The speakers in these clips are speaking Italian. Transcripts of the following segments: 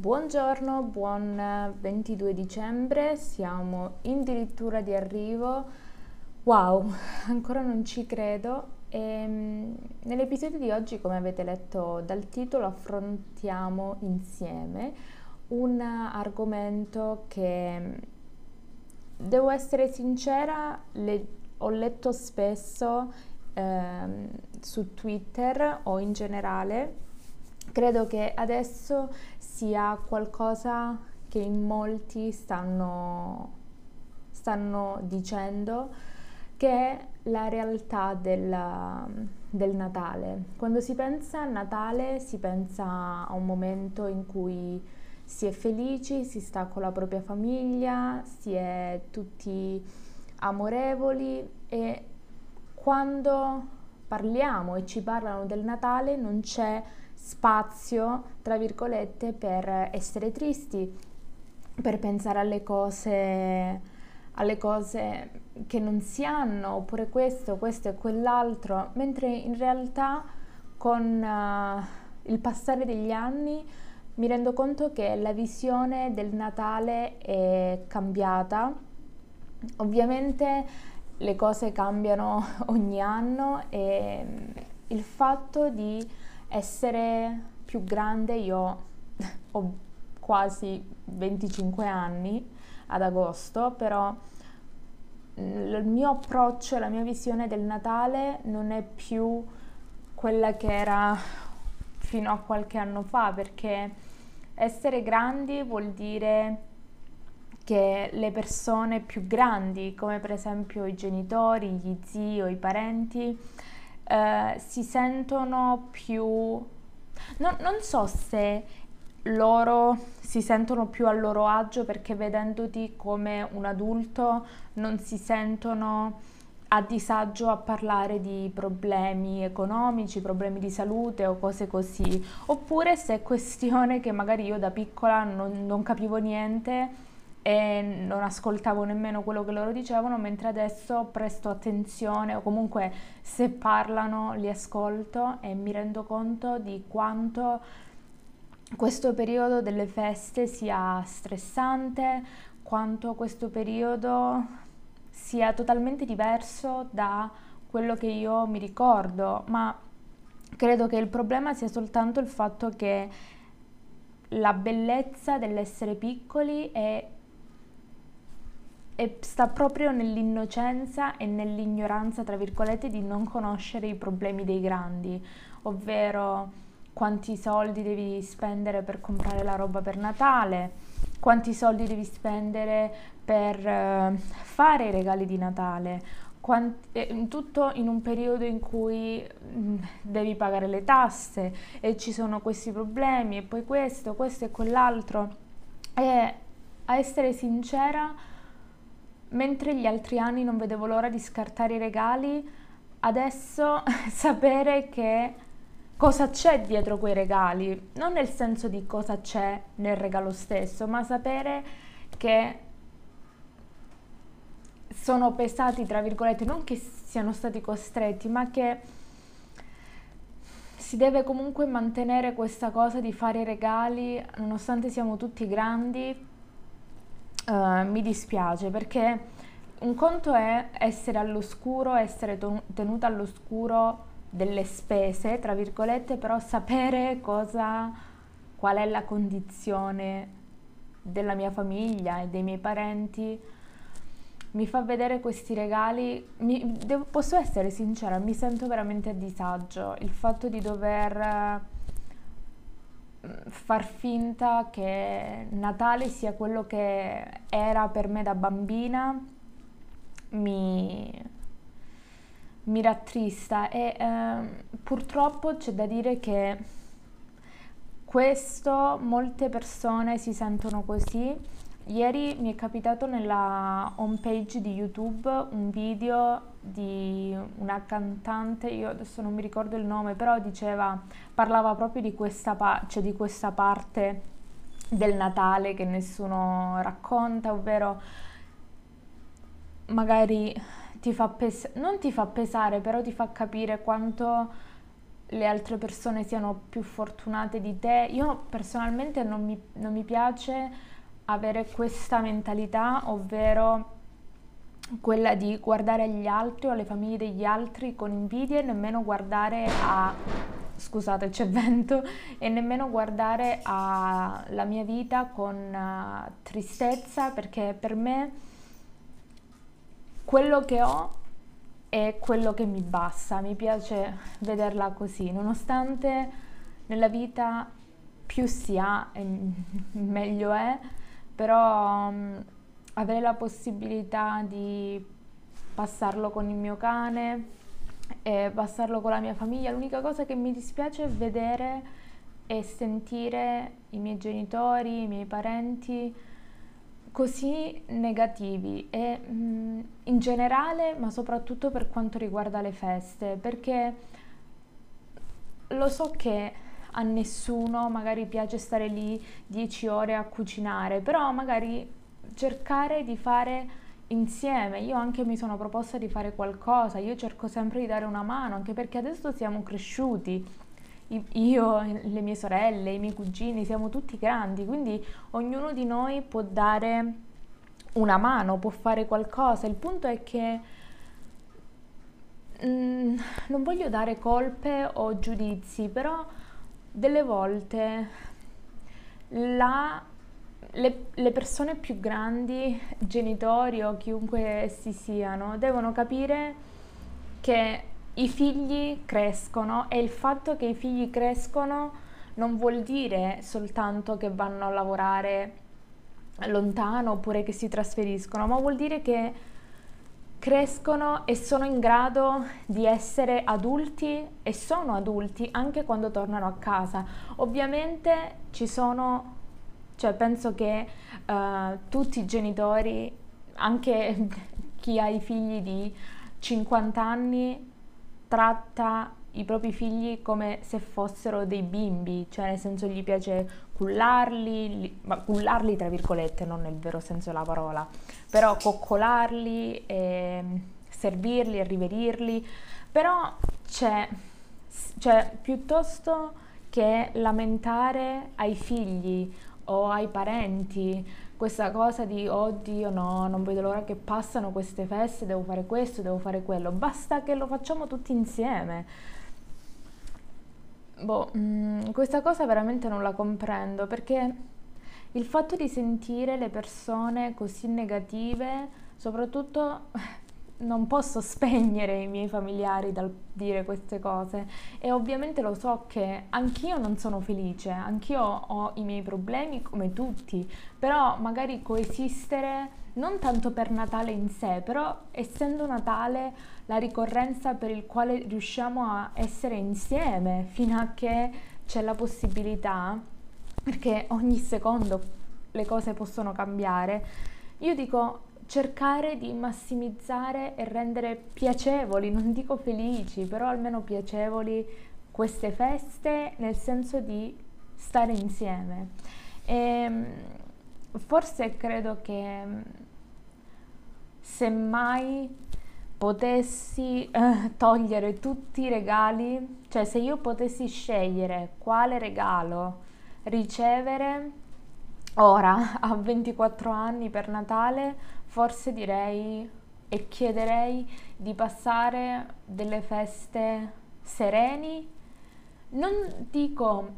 Buongiorno, buon 22 dicembre, siamo addirittura di arrivo. Wow, ancora non ci credo. E, ehm, nell'episodio di oggi, come avete letto dal titolo, affrontiamo insieme un argomento che, devo essere sincera, le, ho letto spesso eh, su Twitter o in generale credo che adesso sia qualcosa che in molti stanno, stanno dicendo che è la realtà del, del, Natale. Quando si pensa a Natale si pensa a un momento in cui si è felici, si sta con la propria famiglia, si è tutti amorevoli e quando parliamo e ci parlano del Natale non c'è spazio, tra virgolette, per essere tristi, per pensare alle cose, alle cose che non si hanno, oppure questo, questo e quell'altro, mentre in realtà con uh, il passare degli anni mi rendo conto che la visione del Natale è cambiata. Ovviamente le cose cambiano ogni anno e il fatto di essere più grande, io ho quasi 25 anni ad agosto, però mm, il mio approccio, la mia visione del Natale non è più quella che era fino a qualche anno fa, perché essere grandi vuol dire che le persone più grandi, come per esempio i genitori, gli zii o i parenti, eh, si sentono più... No, non so se loro si sentono più a loro agio perché vedendoti come un adulto non si sentono a disagio a parlare di problemi economici, problemi di salute o cose così, oppure se è questione che magari io da piccola non, non capivo niente e non ascoltavo nemmeno quello che loro dicevano, mentre adesso presto attenzione o comunque se parlano li ascolto e mi rendo conto di quanto questo periodo delle feste sia stressante, quanto questo periodo sia totalmente diverso da quello che io mi ricordo, ma credo che il problema sia soltanto il fatto che la bellezza dell'essere piccoli è e sta proprio nell'innocenza e nell'ignoranza, tra virgolette, di non conoscere i problemi dei grandi, ovvero quanti soldi devi spendere per comprare la roba per Natale, quanti soldi devi spendere per uh, fare i regali di Natale, quanti, eh, tutto in un periodo in cui mh, mm, devi pagare le tasse e ci sono questi problemi e poi questo, questo e quell'altro. E a essere sincera, mentre gli altri anni non vedevo l'ora di scartare i regali, adesso sapere che cosa c'è dietro quei regali, non nel senso di cosa c'è nel regalo stesso, ma sapere che sono pesati, tra virgolette, non che siano stati costretti, ma che si deve comunque mantenere questa cosa di fare i regali, nonostante siamo tutti grandi, uh, mi dispiace perché un conto è essere all'oscuro, essere tenuta all'oscuro delle spese, tra virgolette, però sapere cosa, qual è la condizione della mia famiglia e dei miei parenti mi fa vedere questi regali, mi, devo, posso essere sincera, mi sento veramente a disagio. Il fatto di dover far finta che Natale sia quello che era per me da bambina mi, mi rattrista. E eh, purtroppo c'è da dire che questo molte persone si sentono così Ieri mi è capitato nella home page di YouTube un video di una cantante, io adesso non mi ricordo il nome, però diceva, parlava proprio di questa, pa- cioè di questa parte del Natale che nessuno racconta, ovvero magari ti fa pes- non ti fa pesare, però ti fa capire quanto le altre persone siano più fortunate di te. Io personalmente non mi, non mi piace avere questa mentalità, ovvero quella di guardare agli altri o alle famiglie degli altri con invidia e nemmeno guardare a scusate c'è vento e nemmeno guardare alla mia vita con uh, tristezza perché per me quello che ho è quello che mi basta, mi piace vederla così, nonostante nella vita più si ha e meglio è, però um, avere la possibilità di passarlo con il mio cane e passarlo con la mia famiglia, l'unica cosa che mi dispiace è vedere e sentire i miei genitori, i miei parenti così negativi e mh, in generale, ma soprattutto per quanto riguarda le feste, perché lo so che a nessuno magari piace stare lì 10 ore a cucinare, però magari cercare di fare insieme. Io anche mi sono proposta di fare qualcosa, io cerco sempre di dare una mano, anche perché adesso siamo cresciuti. Io, le mie sorelle, i miei cugini, siamo tutti grandi, quindi ognuno di noi può dare una mano, può fare qualcosa. Il punto è che mm, non voglio dare colpe o giudizi, però delle volte la, le, le, persone più grandi, genitori o chiunque essi siano, devono capire che i figli crescono e il fatto che i figli crescono non vuol dire soltanto che vanno a lavorare lontano oppure che si trasferiscono, ma vuol dire che crescono e sono in grado di essere adulti e sono adulti anche quando tornano a casa. Ovviamente ci sono, cioè penso che uh, tutti i genitori, anche chi ha i figli di 50 anni, tratta i propri figli come se fossero dei bimbi, cioè nel senso gli piace cullarli, li, ma cullarli tra virgolette, non nel vero senso della parola, però coccolarli, e servirli e riverirli, però c'è, cioè piuttosto che lamentare ai figli o ai parenti questa cosa di oddio no, non vedo l'ora che passano queste feste, devo fare questo, devo fare quello, basta che lo facciamo tutti insieme Boh, mh, mm, questa cosa veramente non la comprendo perché il fatto di sentire le persone così negative, soprattutto non posso spegnere i miei familiari dal dire queste cose. E ovviamente lo so che anch'io non sono felice, anch'io ho i miei problemi come tutti, però magari coesistere non tanto per Natale in sé, però essendo Natale la ricorrenza per il quale riusciamo a essere insieme fino a che c'è la possibilità, perché ogni secondo le cose possono cambiare, io dico cercare di massimizzare e rendere piacevoli, non dico felici, però almeno piacevoli queste feste nel senso di stare insieme. E ehm, forse credo che se mai potessi eh, togliere tutti i regali, cioè se io potessi scegliere quale regalo ricevere ora a 24 anni per Natale, forse direi e chiederei di passare delle feste sereni, non dico,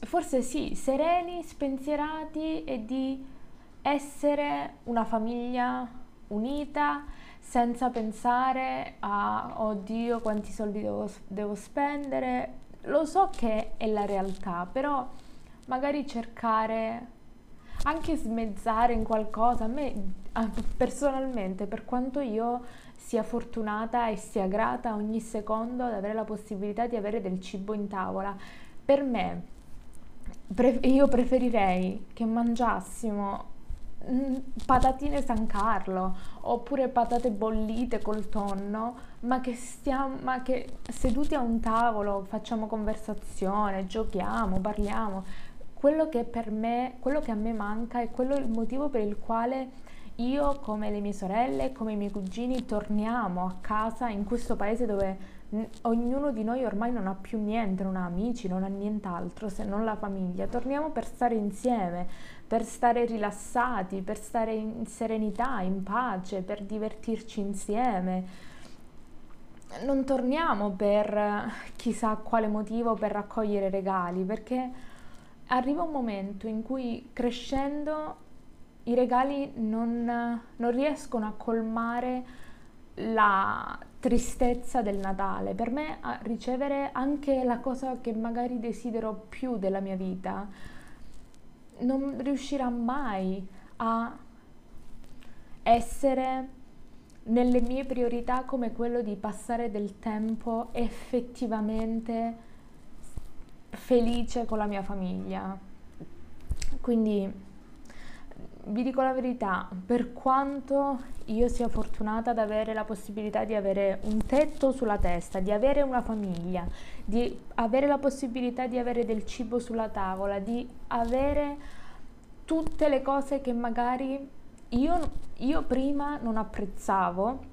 forse sì, sereni, spensierati e di essere una famiglia unita senza pensare a oddio quanti soldi devo, devo spendere. Lo so che è la realtà, però magari cercare anche smezzare in qualcosa. A me personalmente, per quanto io sia fortunata e sia grata ogni secondo ad avere la possibilità di avere del cibo in tavola, per me pre- io preferirei che mangiassimo mm, patatine San Carlo oppure patate bollite col tonno, ma che, stiamo, ma che seduti a un tavolo facciamo conversazione, giochiamo, parliamo. Quello che per me, quello che a me manca è quello il motivo per il quale io come le mie sorelle, come i miei cugini torniamo a casa in questo paese dove ognuno di noi ormai non ha più niente, non ha amici, non ha nient'altro se non la famiglia. Torniamo per stare insieme, per stare rilassati, per stare in serenità, in pace, per divertirci insieme. Non torniamo per chissà quale motivo per raccogliere regali, perché arriva un momento in cui crescendo i regali non, non riescono a colmare la tristezza del Natale. Per me ricevere anche la cosa che magari desidero più della mia vita non riuscirà mai a essere nelle mie priorità come quello di passare del tempo effettivamente felice con la mia famiglia. Quindi vi dico la verità, per quanto io sia fortunata ad avere la possibilità di avere un tetto sulla testa, di avere una famiglia, di avere la possibilità di avere del cibo sulla tavola, di avere tutte le cose che magari io, io prima non apprezzavo,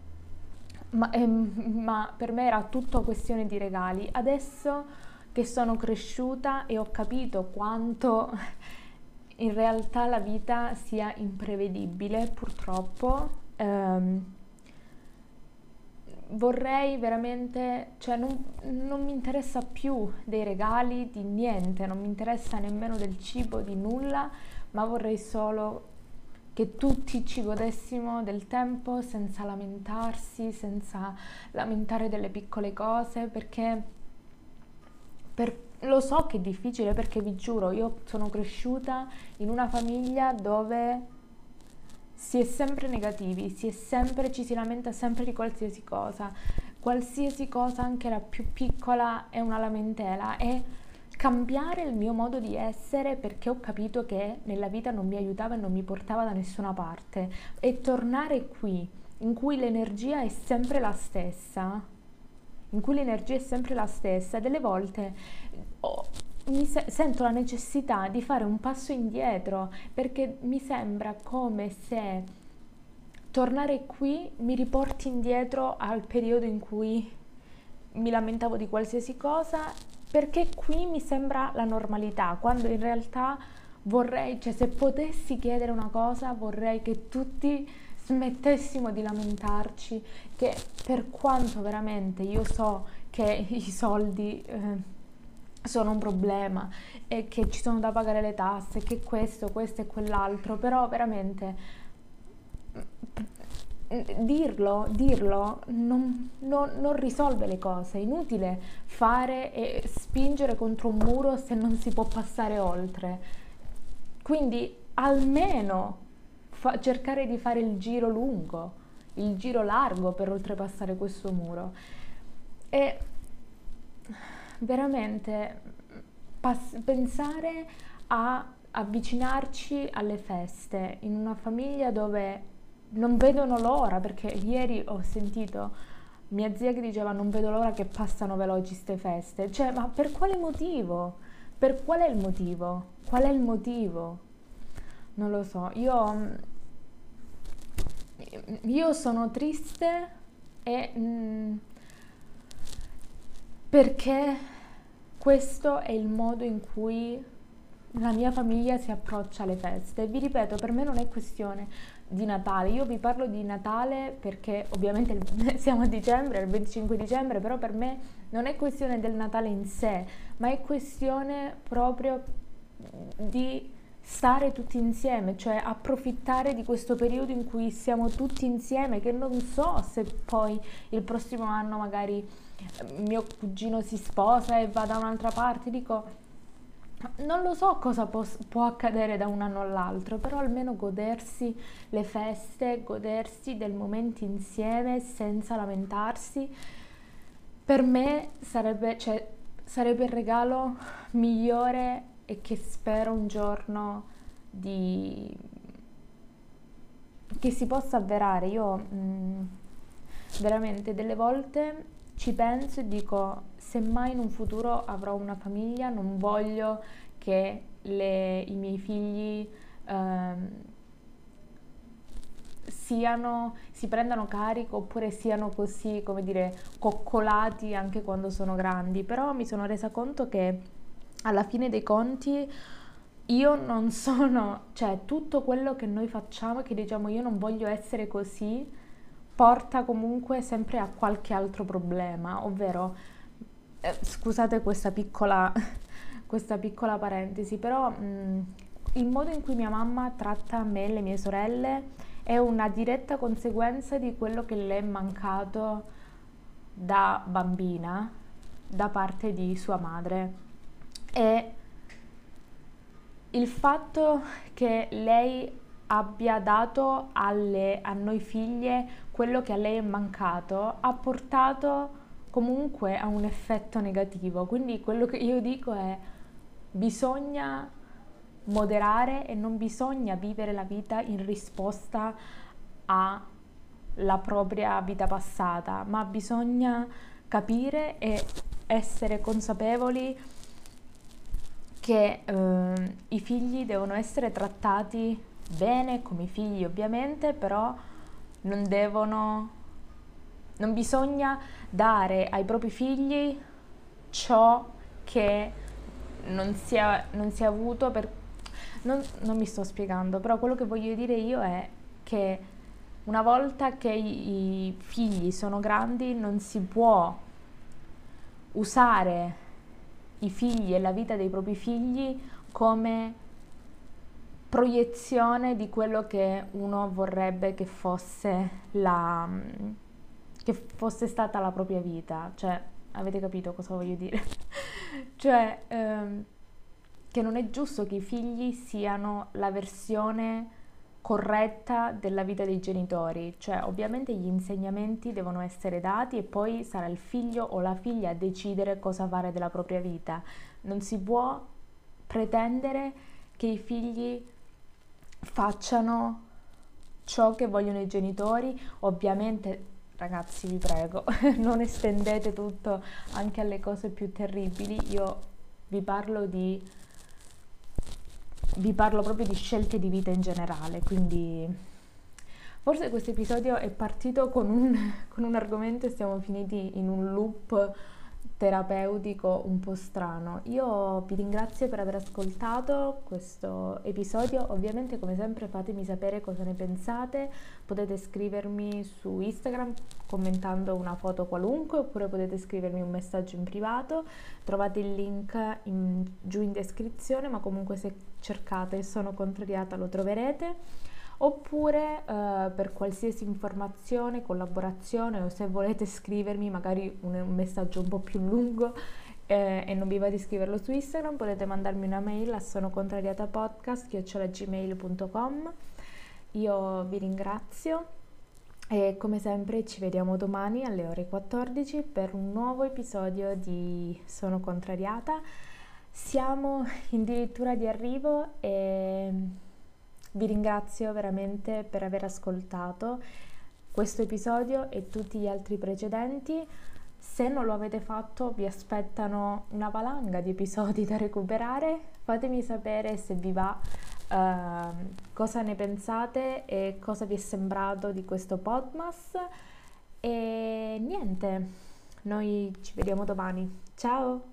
ma, ehm, ma per me era tutto questione di regali. Adesso che sono cresciuta e ho capito quanto in realtà la vita sia imprevedibile, purtroppo. Um, vorrei veramente, cioè non, non, mi interessa più dei regali, di niente, non mi interessa nemmeno del cibo, di nulla, ma vorrei solo che tutti ci godessimo del tempo senza lamentarsi, senza lamentare delle piccole cose, perché per lo so che è difficile perché vi giuro, io sono cresciuta in una famiglia dove si è sempre negativi, si è sempre, ci si lamenta sempre di qualsiasi cosa, qualsiasi cosa, anche la più piccola, è una lamentela. E cambiare il mio modo di essere perché ho capito che nella vita non mi aiutava e non mi portava da nessuna parte. E tornare qui in cui l'energia è sempre la stessa in cui l'energia è sempre la stessa, delle volte oh, mi se- sento la necessità di fare un passo indietro perché mi sembra come se tornare qui mi riporti indietro al periodo in cui mi lamentavo di qualsiasi cosa perché qui mi sembra la normalità, quando in realtà vorrei, cioè se potessi chiedere una cosa vorrei che tutti smettessimo di lamentarci che per quanto veramente io so che i soldi eh, sono un problema e che ci sono da pagare le tasse, che questo, questo e quell'altro, però veramente mm, dirlo, dirlo non, non, non, risolve le cose, è inutile fare e spingere contro un muro se non si può passare oltre. Quindi almeno fa- cercare di fare il giro lungo, il giro largo per oltrepassare questo muro. E veramente pass- pensare a avvicinarci alle feste in una famiglia dove non vedono l'ora, perché ieri ho sentito mia zia che diceva non vedo l'ora che passano veloci queste feste. Cioè, ma per quale motivo? Per qual è il motivo? Qual è il motivo? Non lo so. Io io sono triste e, mh, mm, perché questo è il modo in cui la mia famiglia si approccia alle feste. Vi ripeto, per me non è questione di Natale, io vi parlo di Natale perché ovviamente siamo a dicembre, il 25 dicembre, però per me non è questione del Natale in sé, ma è questione proprio di stare tutti insieme, cioè approfittare di questo periodo in cui siamo tutti insieme, che non so se poi il prossimo anno magari eh, mio cugino si sposa e va da un'altra parte, dico non lo so cosa può, può, accadere da un anno all'altro, però almeno godersi le feste, godersi del momento insieme senza lamentarsi, per me sarebbe, cioè, sarebbe il regalo migliore e che spero un giorno di... che si possa avverare. Io mh, mm, veramente delle volte ci penso e dico se mai in un futuro avrò una famiglia non voglio che le, i miei figli ehm, siano, si prendano carico oppure siano così, come dire, coccolati anche quando sono grandi, però mi sono resa conto che alla fine dei conti io non sono, cioè tutto quello che noi facciamo, che diciamo io non voglio essere così, porta comunque sempre a qualche altro problema, ovvero, eh, scusate questa piccola, questa piccola parentesi, però mh, il modo in cui mia mamma tratta me e le mie sorelle è una diretta conseguenza di quello che le è mancato da bambina da parte di sua madre è il fatto che lei abbia dato alle, a noi figlie quello che a lei è mancato ha portato comunque a un effetto negativo. Quindi quello che io dico è bisogna moderare e non bisogna vivere la vita in risposta alla propria vita passata, ma bisogna capire e essere consapevoli che eh, i figli devono essere trattati bene come figli ovviamente, però non devono, non bisogna dare ai propri figli ciò che non si è, non si è avuto per... Non, non mi sto spiegando, però quello che voglio dire io è che una volta che i figli sono grandi non si può usare i figli e la vita dei propri figli come proiezione di quello che uno vorrebbe che fosse la che fosse stata la propria vita, cioè avete capito cosa voglio dire? cioè ehm, che non è giusto che i figli siano la versione corretta della vita dei genitori, cioè ovviamente gli insegnamenti devono essere dati e poi sarà il figlio o la figlia a decidere cosa fare della propria vita. Non si può pretendere che i figli facciano ciò che vogliono i genitori, ovviamente ragazzi vi prego, non estendete tutto anche alle cose più terribili, io vi parlo di vi parlo proprio di scelte di vita in generale, quindi forse questo episodio è partito con un, con un argomento e siamo finiti in un loop terapeutico un po' strano. Io vi ringrazio per aver ascoltato questo episodio, ovviamente come sempre fatemi sapere cosa ne pensate, potete scrivermi su Instagram commentando una foto qualunque oppure potete scrivermi un messaggio in privato, trovate il link in, giù in descrizione ma comunque se cercate sono contrariata lo troverete oppure eh, per qualsiasi informazione, collaborazione o se volete scrivermi magari un, un messaggio un po' più lungo eh, e non vi va di scriverlo su Instagram potete mandarmi una mail a sonocontrariatapodcast.gmail.com Io vi ringrazio e come sempre ci vediamo domani alle ore 14 per un nuovo episodio di Sono Contrariata. Siamo addirittura di arrivo e vi ringrazio veramente per aver ascoltato questo episodio e tutti gli altri precedenti. Se non lo avete fatto vi aspettano una valanga di episodi da recuperare. Fatemi sapere se vi va, uh, cosa ne pensate e cosa vi è sembrato di questo podcast. E niente, noi ci vediamo domani. Ciao!